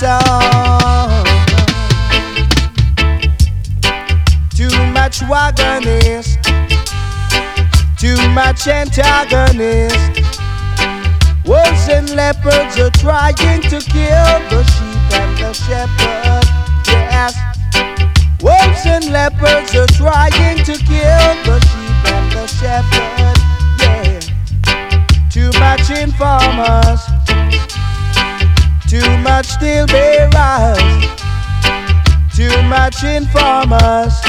Too much wagonist, too much antagonist. Wolves and leopards are trying to kill the sheep and the shepherd. Yes. Wolves and leopards are trying to kill the sheep and the shepherd. Yeah. Too much informers. Too much steel bearers. Too much informers.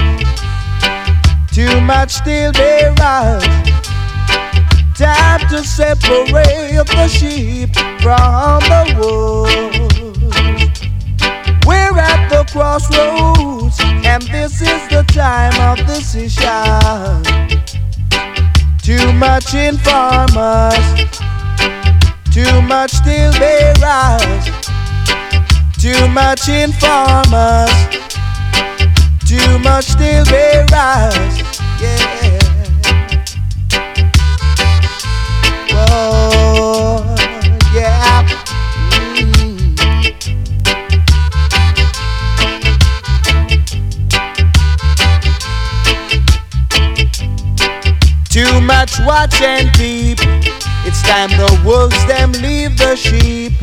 Too much steel bearers. Time to separate the sheep from the wolves. We're at the crossroads, and this is the time of the decision. Too much informers, too much steel bearers, too much informers, too much steel bearers. Yeah. Yeah. Mm. Too much watch and peep. It's time the wolves them leave the sheep.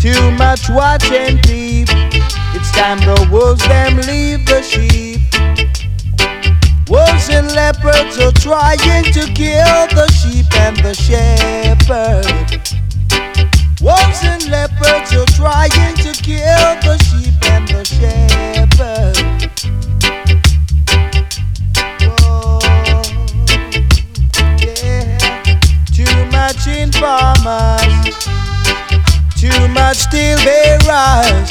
Too much watch and. It's time the wolves them leave the sheep. Wolves and leopards are trying to kill the sheep and the shepherd. Wolves and leopards are trying to kill the sheep and the shepherd. Informers, too much steel bearers.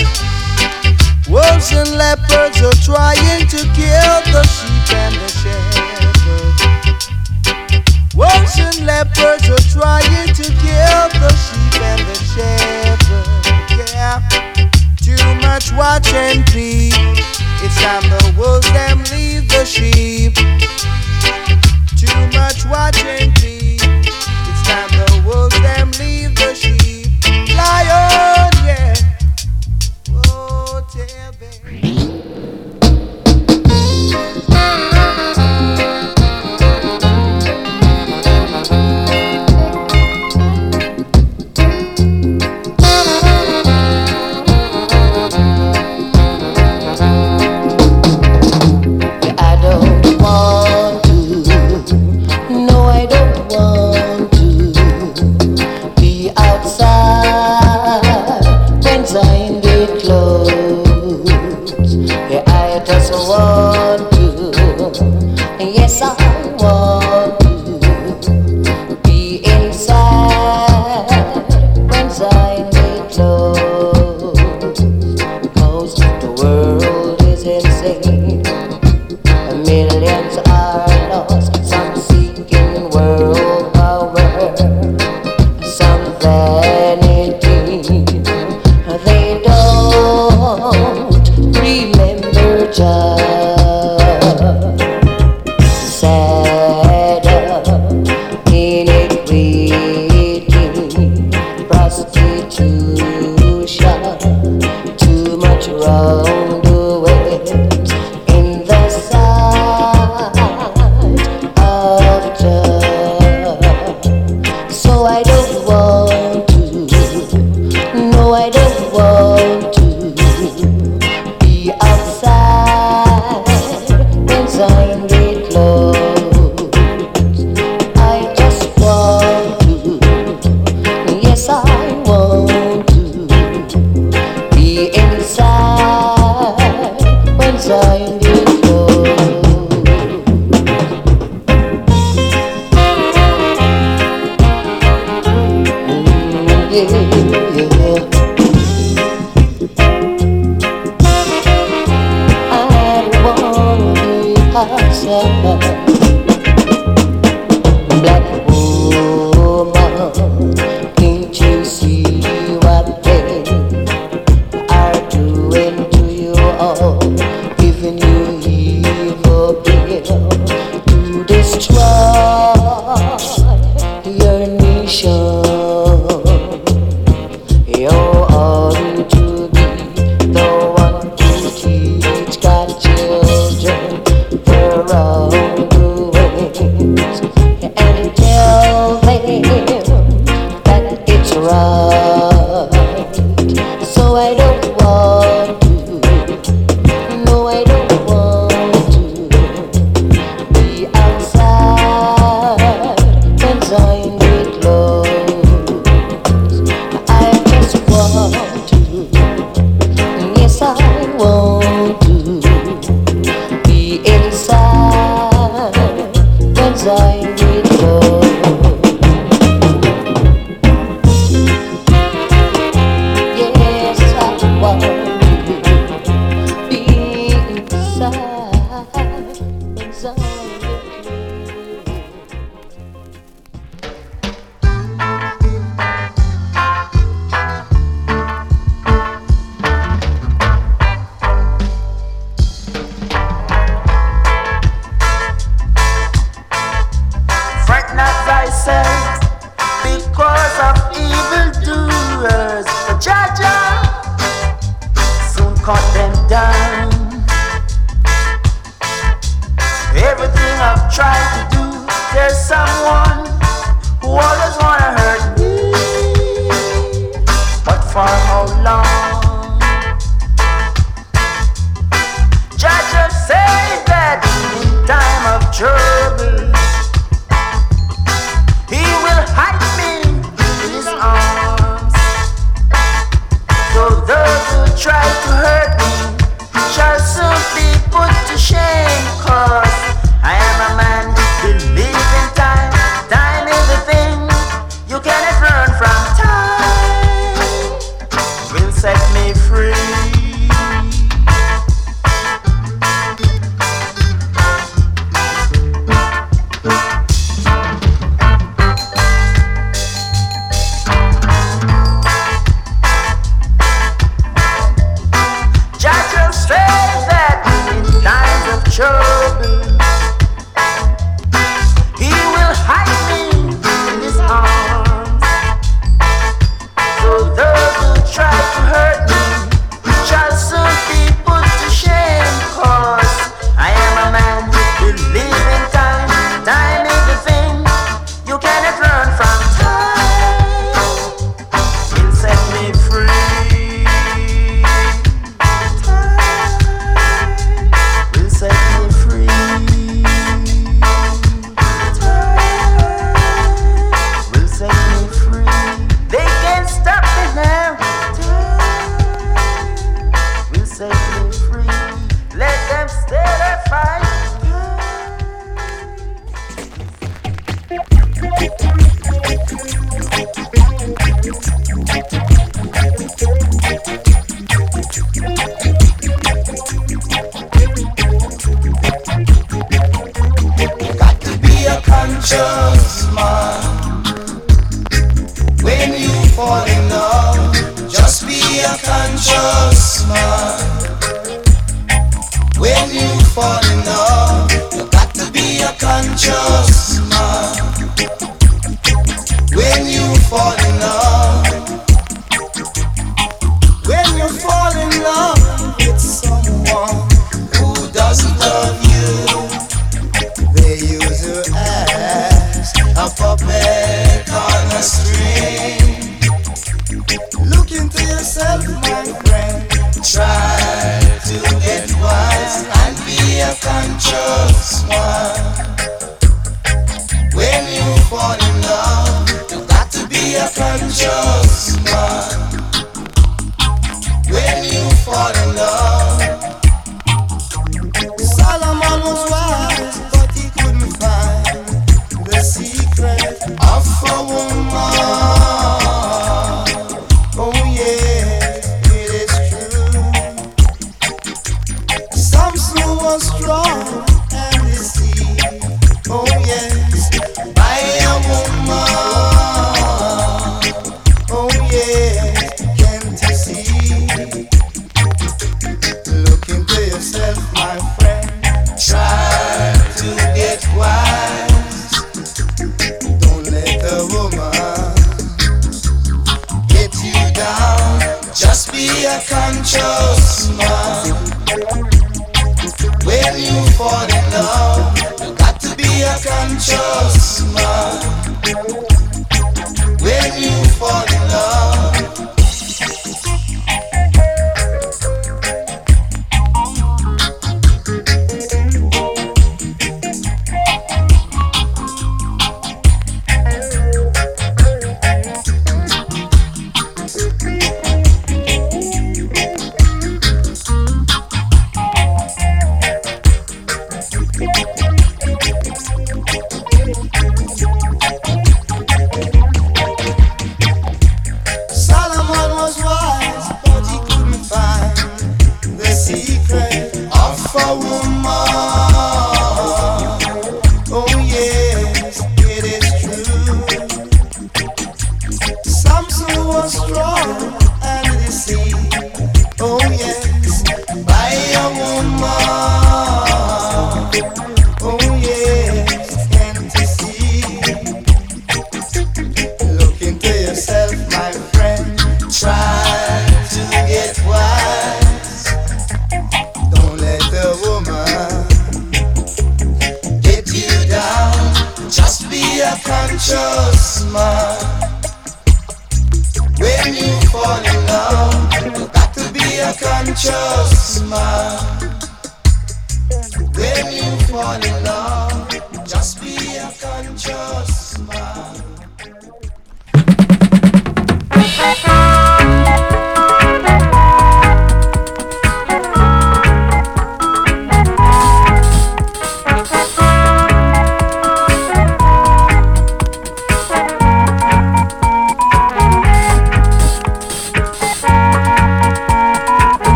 Wolves and leopards are trying to kill the sheep and the shepherds. Wolves and leopards are trying to kill the sheep and the shepherds. Yeah. Too much watch and peep. It's time the wolves them leave the sheep.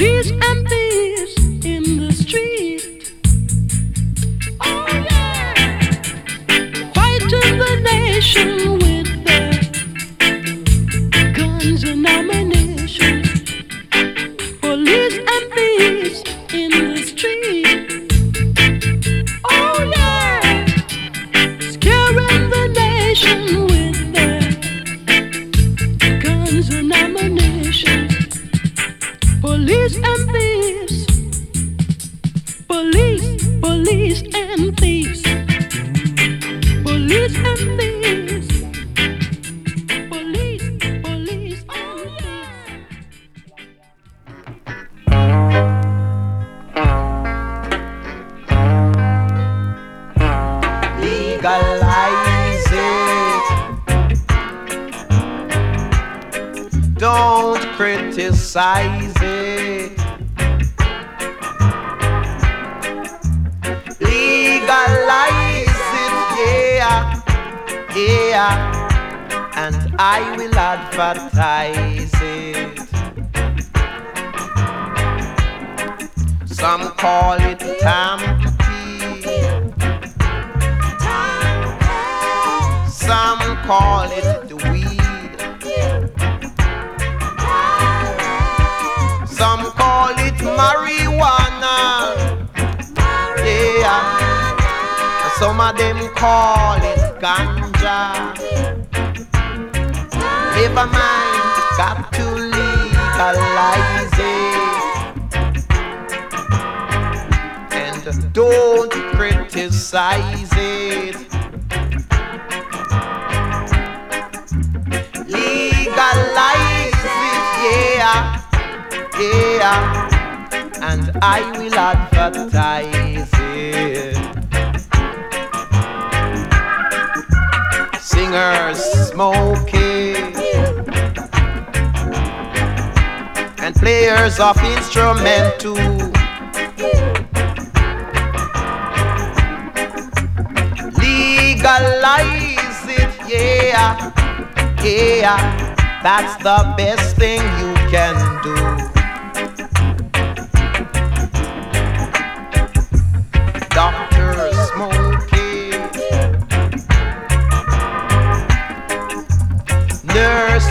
Lose and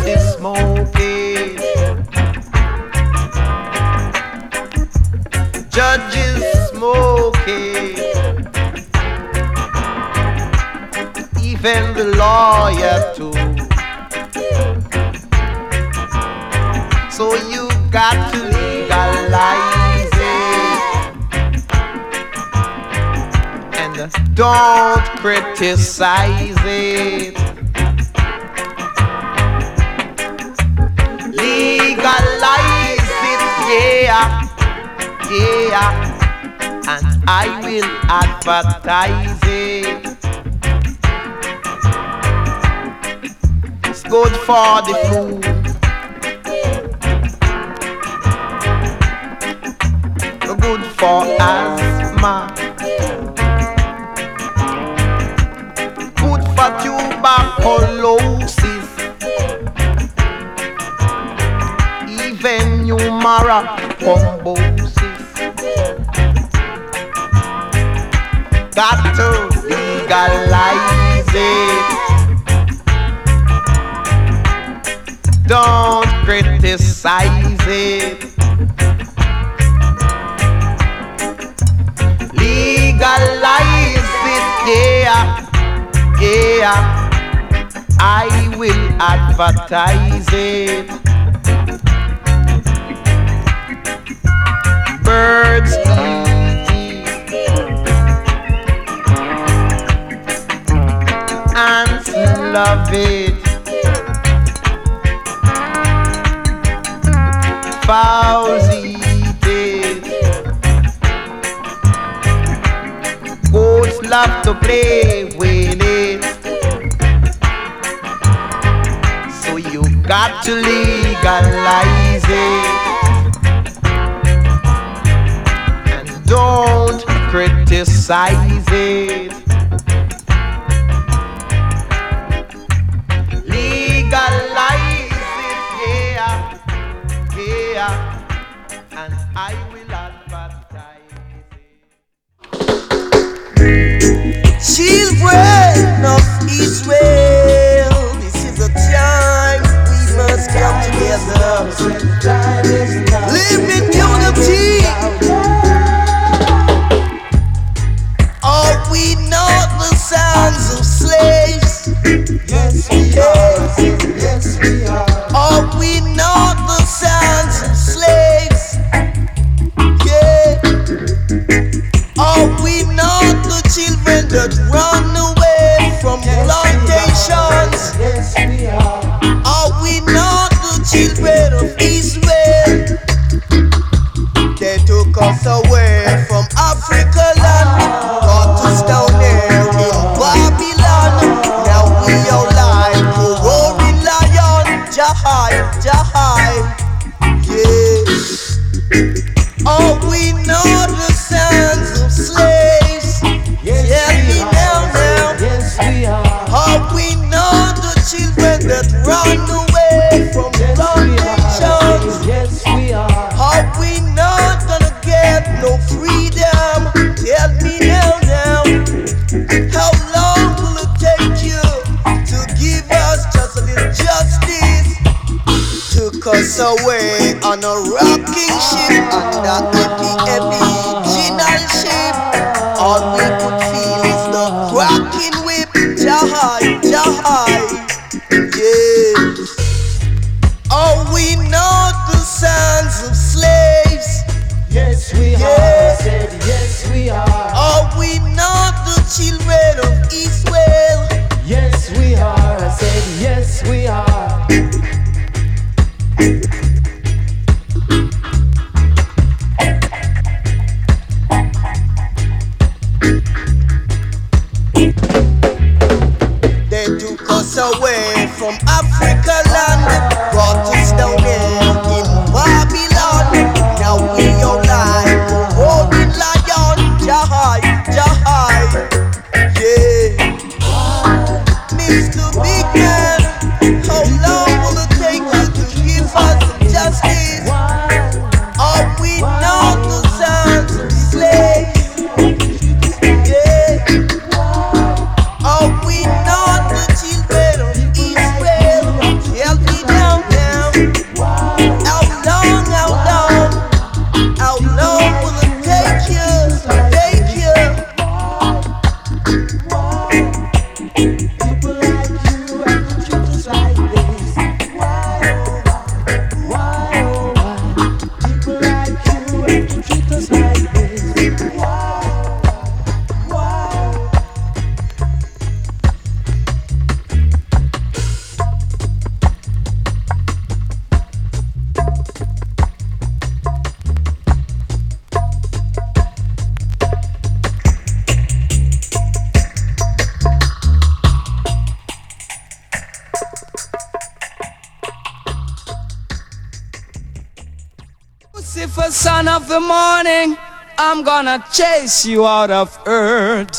this small place. Judges smoking. Even the lawyer too. So you got to legalize it. And don't criticize it. yeah, yeah, and I will advertise it. It's good for the food. Good for asthma. Good for tuberculosis. Even humor. Combo Got to legalize it. Don't criticize it. Legalize it, yeah, yeah. I will advertise it. birds. Ants love it. Fowls eat it. Goats love to play with it. So you got to legalize it. don't criticize it. Yes. of the morning, I'm gonna chase you out of earth.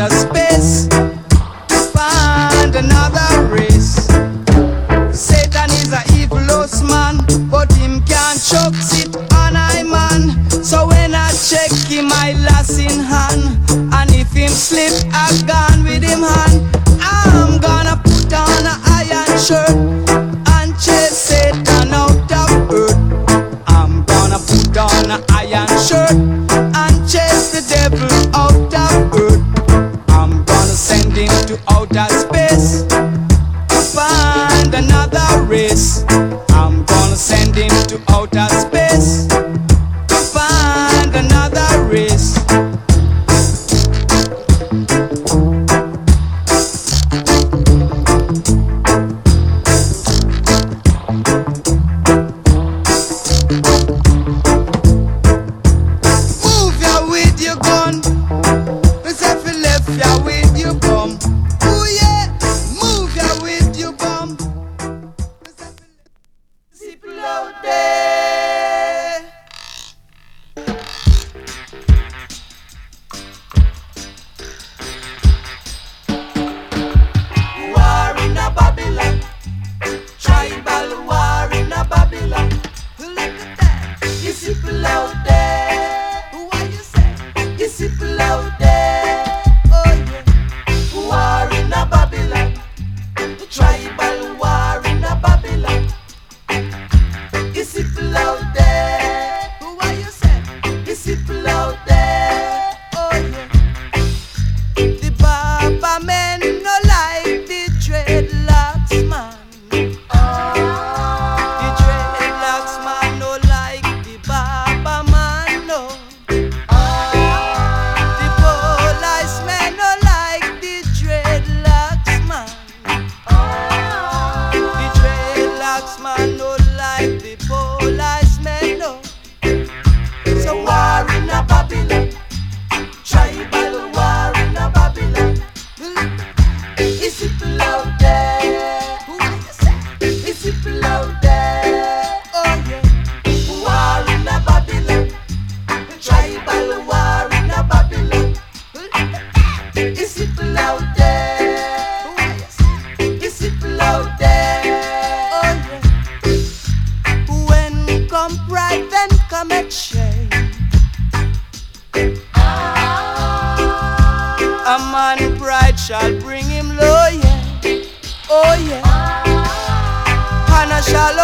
outer space find another race. Satan is a evil host man, but him can't chuck it on I'm on. So when I check him, I lass in hand, and if him slip, I got. shall bring him low, yeah. Oh, yeah. Hannah shall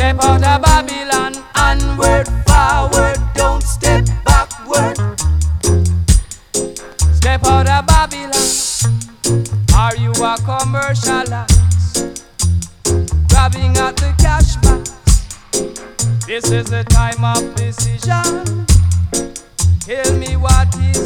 Step out of Babylon, onward, forward, don't step backward. Step out of Babylon, are you a commercialist? Grabbing at the cash box. This is the time of decision. Tell me what is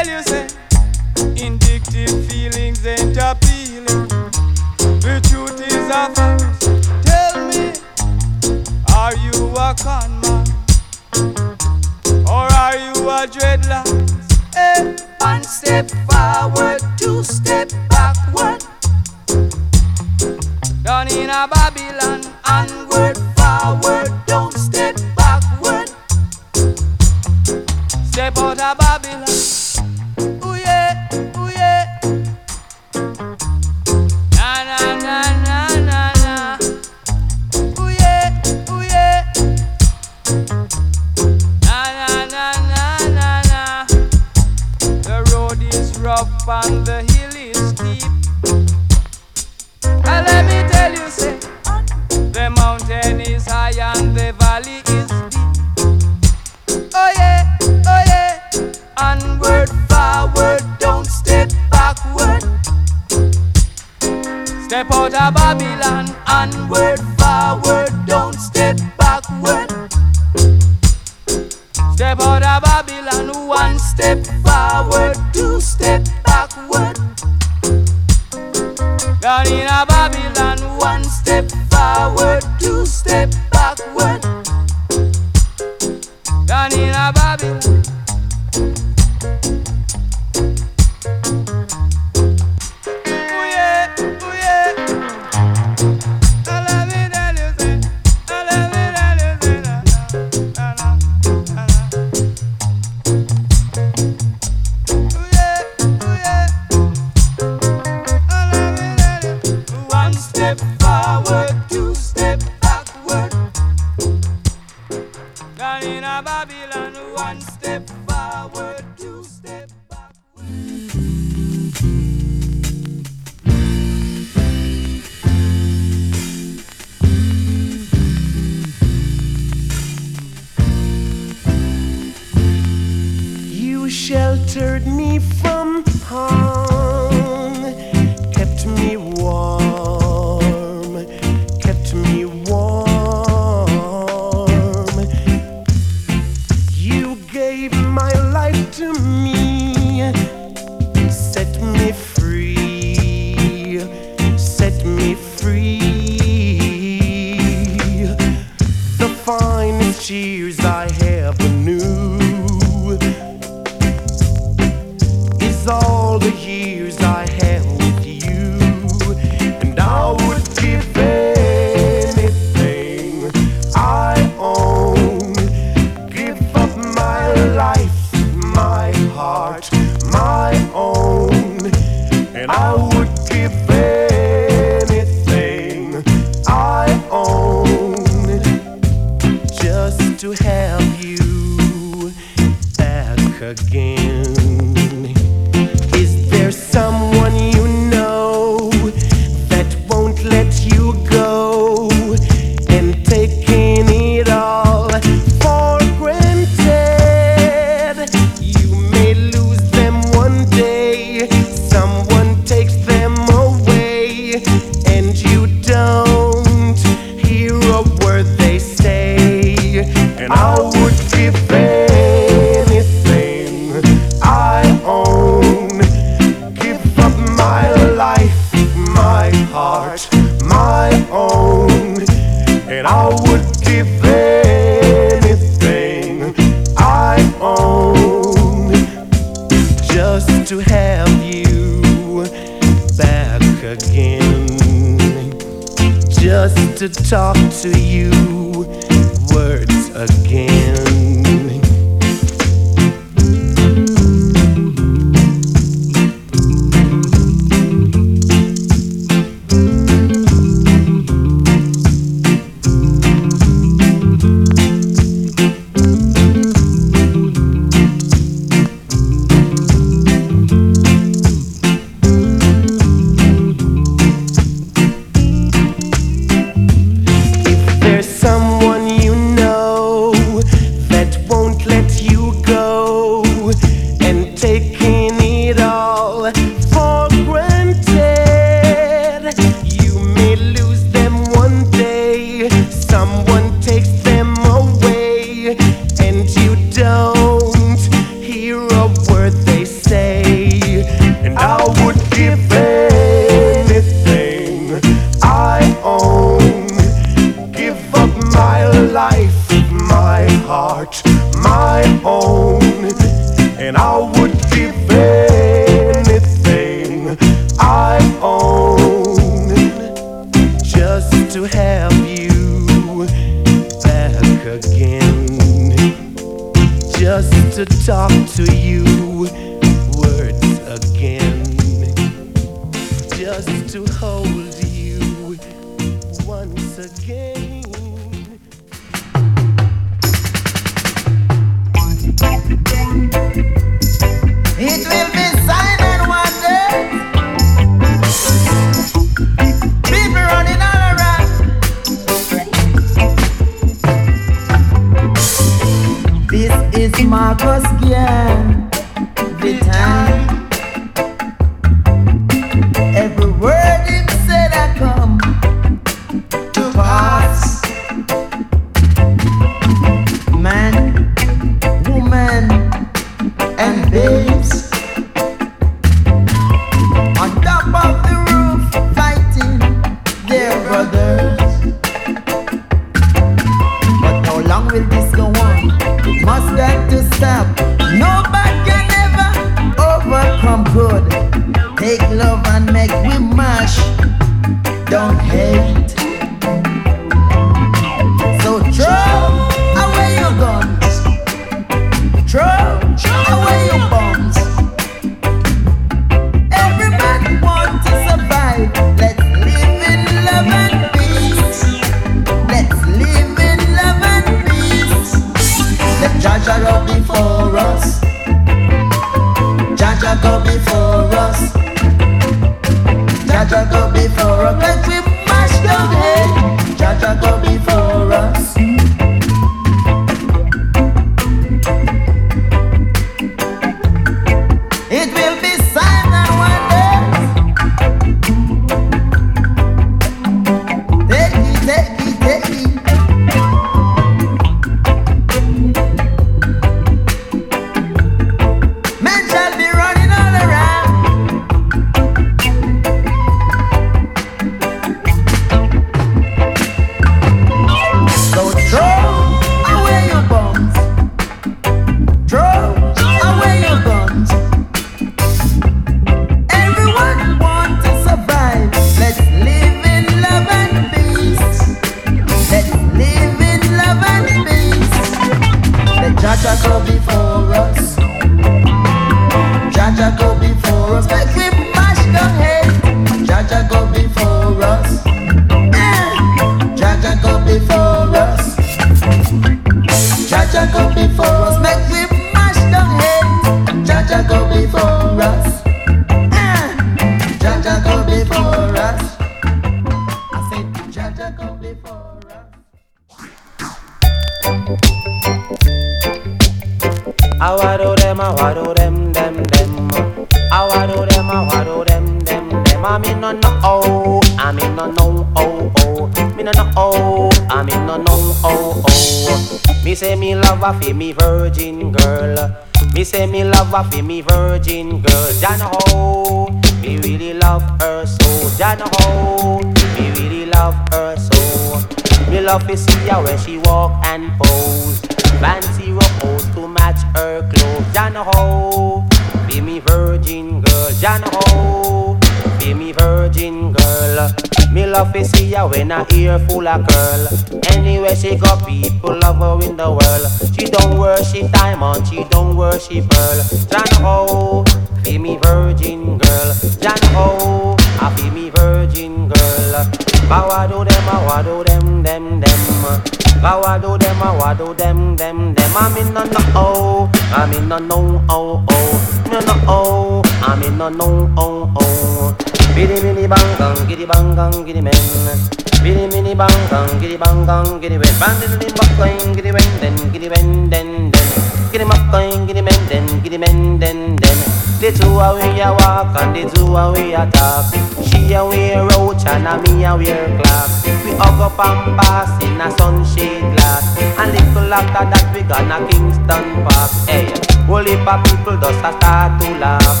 bang, giddy wen. Bang diddly bang bang, giddy wen den, giddy wen den den. Giddy mak bang, giddy men den, giddy men den den. The two we a walk and the two we a talk. She a wear roach and a me a wear clock. We hug up and pass in a sunshade glass. And little after that we gonna Kingston Park. Hey, whole heap of people just a start to laugh.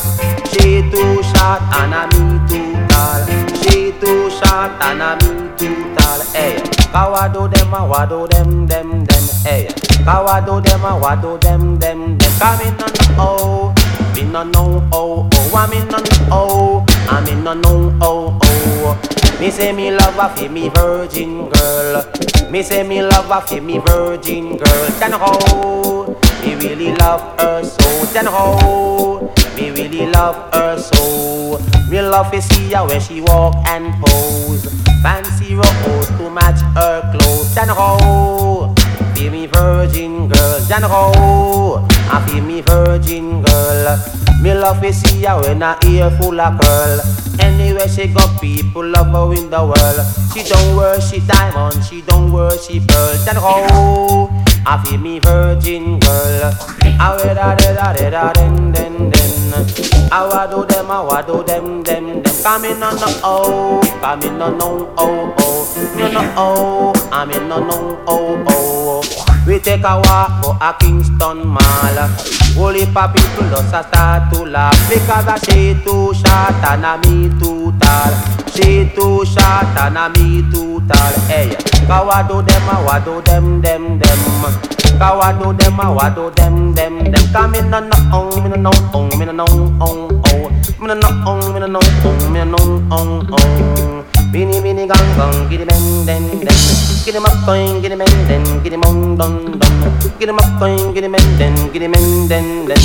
She too short and a me too tall. She too short and a me too tall. Hey, Kawado them a wado them them them. Hey, Kawado them a wado them them them. Come in on oh. Me no know oh oh, I me no know oh, I me no know oh oh. Me say me love a fi me virgin girl. Me say me love a fi me virgin girl. Then ho, me really love her so. Then ho, me really love her so. Me love to see her when she walk and pose. Fancy rose oh, to match her clothes. Then ho, be me virgin girl. Then ho, I feel me virgin girl. Me love to see her when her ear full of curl. Anywhere she go, people love her in the world. She don't worship diamond, she don't worship pearl. Then ho, I feel me virgin girl. I wear da da da da da den den den. I wa do them, I wa do them them them. Come in on no oh, come in on no oh oh. Me no oh, ah, I'm in no no oh oh. We take a walk for a Kingston Mall. Whole heap of people just a start to laugh because a she too short and a me too tall. She too short and a me too tall. Hey, kawa do them wa do them them them. Kawa do them wa do them them them. Come in no no oh, me no no oh, me no no oh oh. Me no no oh, me no no oh, me no no oh oh. Bini bini gang gang, giddy men den den. Giddy up going, giddy men den, giddy mon don don. Giddy up going, giddy men den, giddy men den den.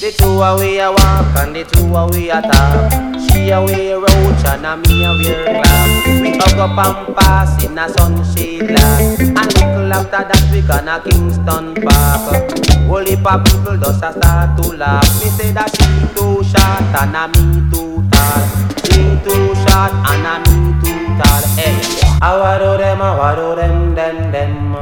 The two a we a walk and the two a we a talk. She a wear roach and a me a wear glass. We hug up and pass in a sunshade glass. And little after that we gonna Kingston Park. Whole heap of people just a start to laugh. Me say that she too short and a me too tall. She too short and a me too tall. Hey, I wado them, I wado them, them, them.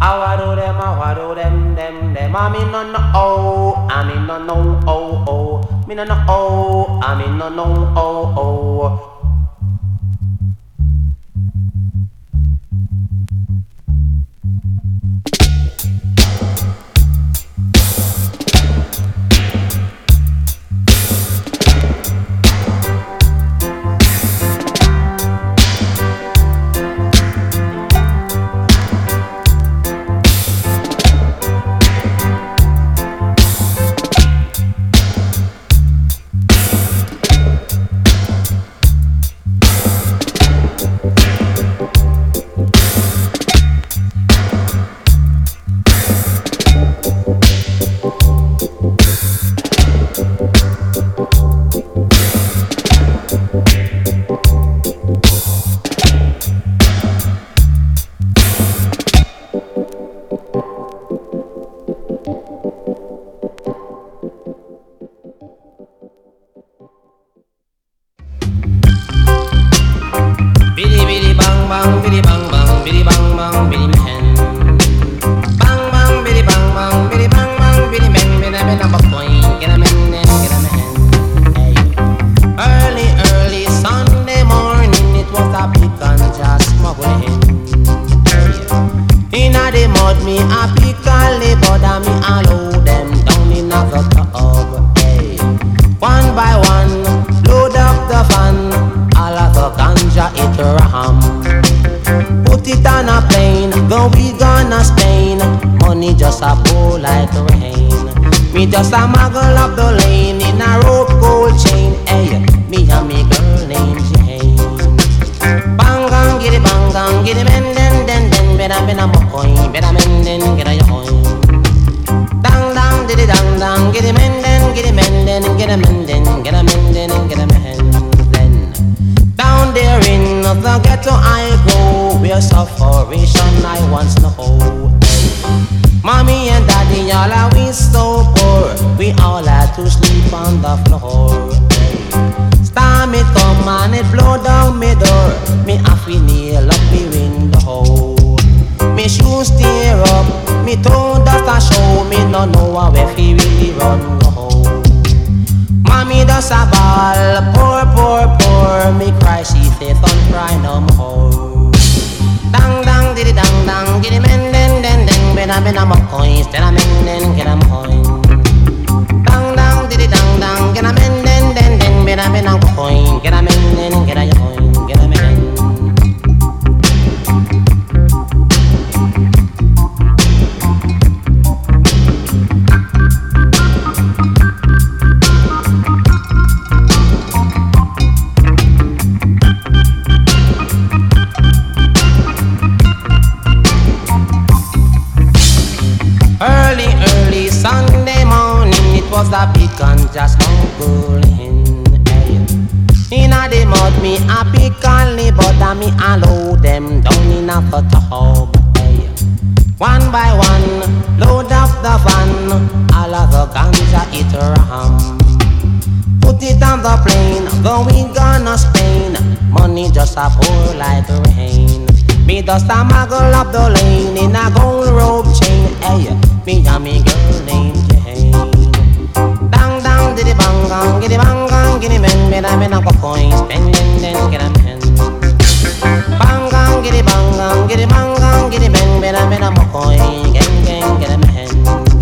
I wado them, I wado them, them, them. I mean no no oh, I mean no no oh oh. Me no no oh, I mean no no oh oh. bang, bang bang, bang bang, man. Bang bang, bang bang, bang bang, man. Get a man, get a man. Early, early Sunday morning, it was a smuggling. Inna mud, me a pick me a load down tub. One by one, load up the van, all of the ganja it ram. Put it on a plane, go we gonna Spain. Money just a pour like rain. Me just a muggle up the lane in a rope gold chain. Hey, me and me girl named Jane. Bang get it bang get it men den den den. Better men a coin, better men den get a coin. Dang dang, did it dang dang, it men den, it men den, get a men den, get a men den, get a men den. Down there in the ghetto I go, where sufferation I once know. Mommy and daddy, all are we so poor. We all had to sleep on the floor. Storm it come and it blow down me door. Me have to nail up me window. Me shoes tear up, me toe dust a show. Me no know where fi really run go. Mommy does a ball, poor, poor, poor. Me cry, she say, son cry no more. Diddy, dang, dang, giddy, men, den, den, den, ben, a, ben, a, mo, coins, den, a, men, den, get a, coin. Dang, dang, diddy, dang, dang, get a, men, den, den, den, ben, a, ben, a, coin, get a, men, den, get a, coin, by one, load up the van, all of the ganja it ram. Put it on the plane, going gonna Spain. Money just a pour like rain. Me just a muggle up the lane in a gold rope chain. Hey, me and me girl named Jane. Dang dang diddy bang gang, giddy bang gang, giddy men, men men go coins, spending then get a men. Bang giddy bang gang, giddy bang gang, giddy men, men a men a mo coin, gang gang get a.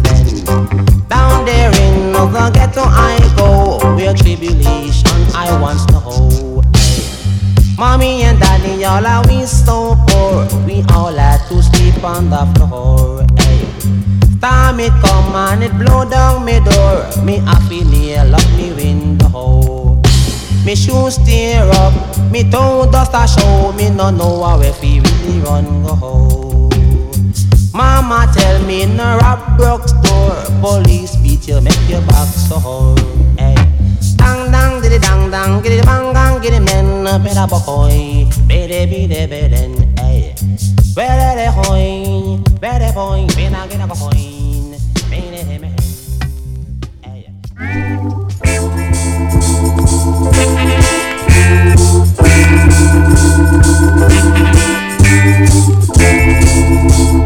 Then down there in the ghetto I go, where tribulation I once know. Hey. Mommy and daddy, all are we so poor. We all had to sleep on the floor. Storm it come and it blow down me door. Me happy nail love me window. Me shoes tear up, me toe dust a show. Me no know where fi really run go. home. Mama tell me no rob broke store. Police beat you, make your back sore. Hey. Dang dang diddy dang dang, giddy bang gang, giddy men, better boy, better be the beden, hey. Better the hoy, better boy, better get a coin, better the man, hey. Thank you.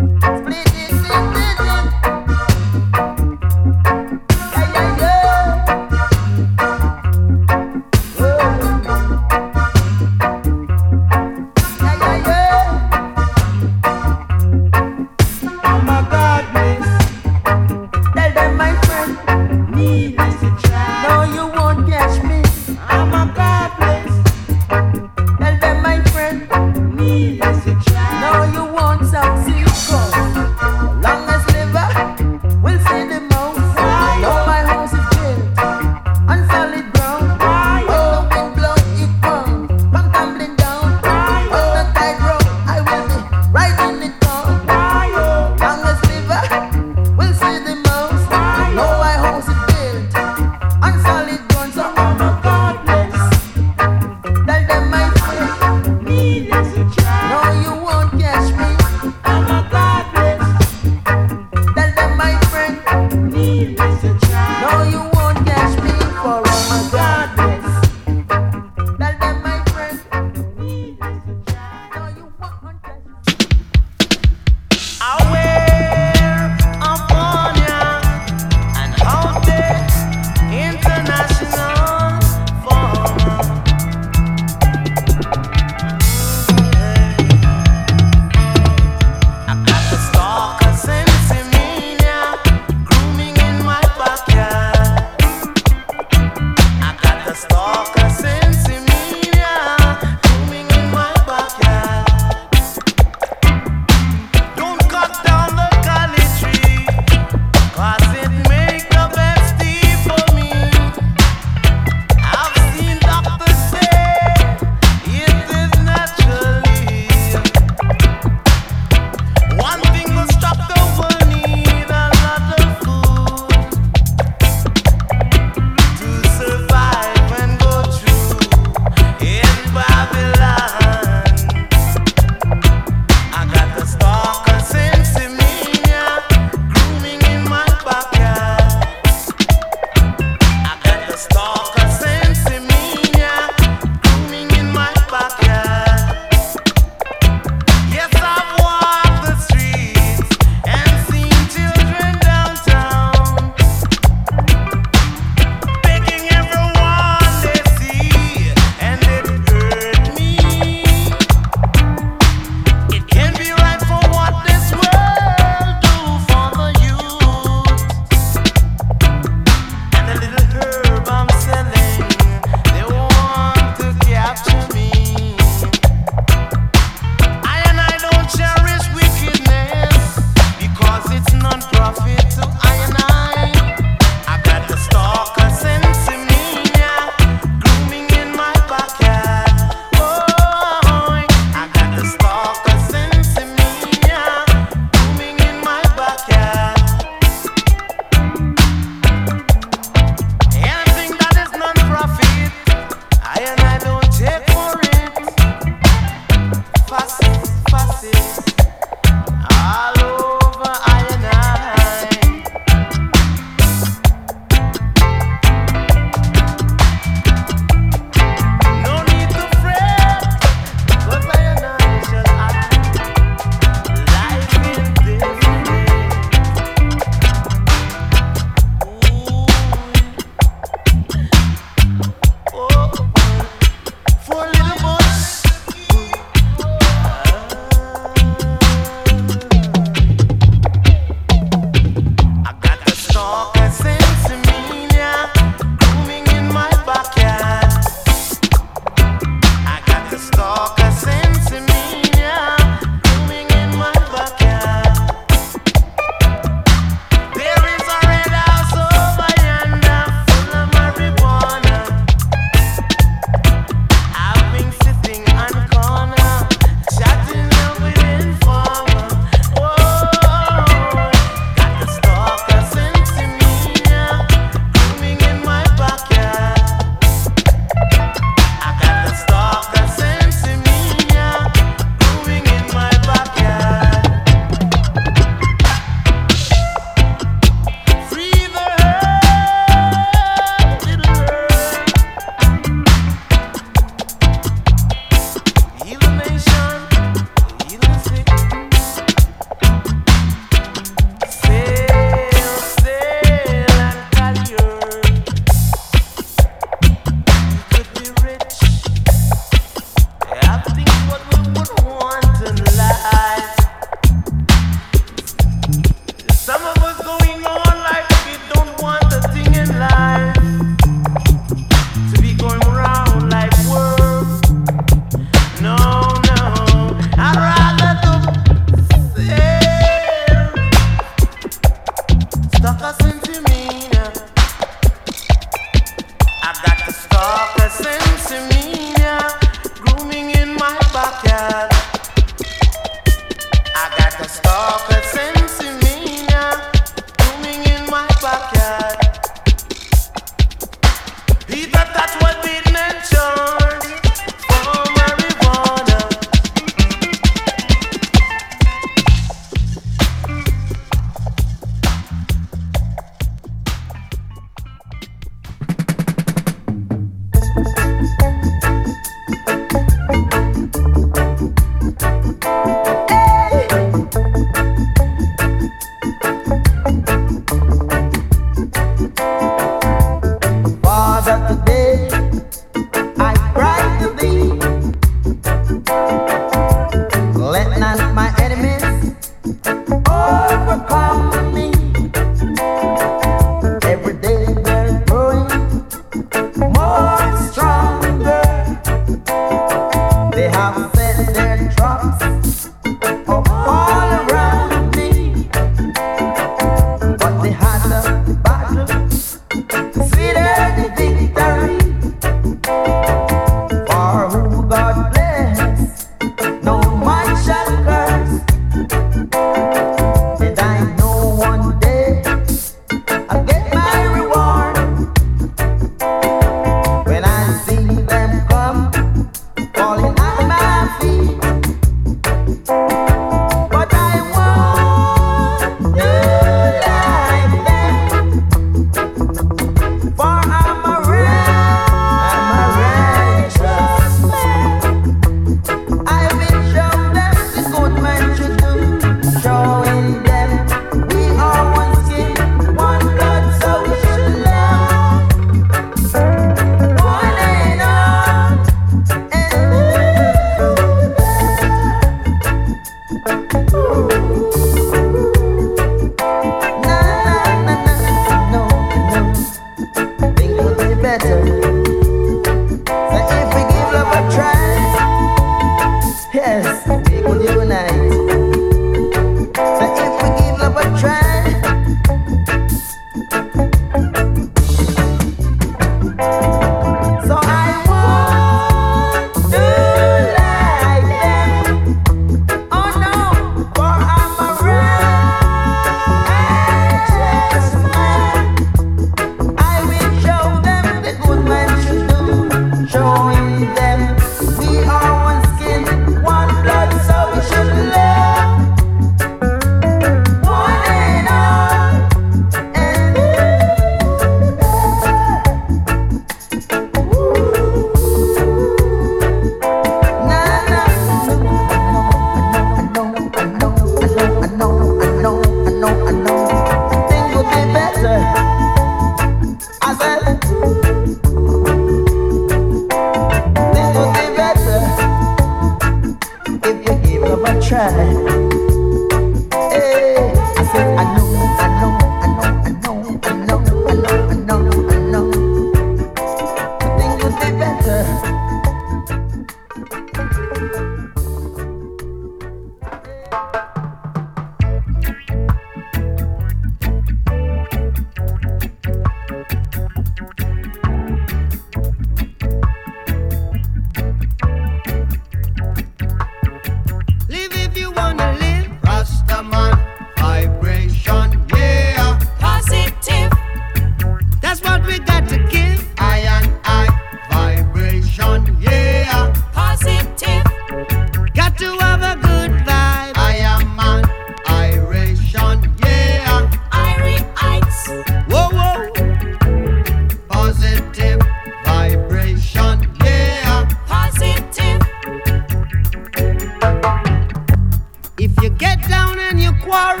Down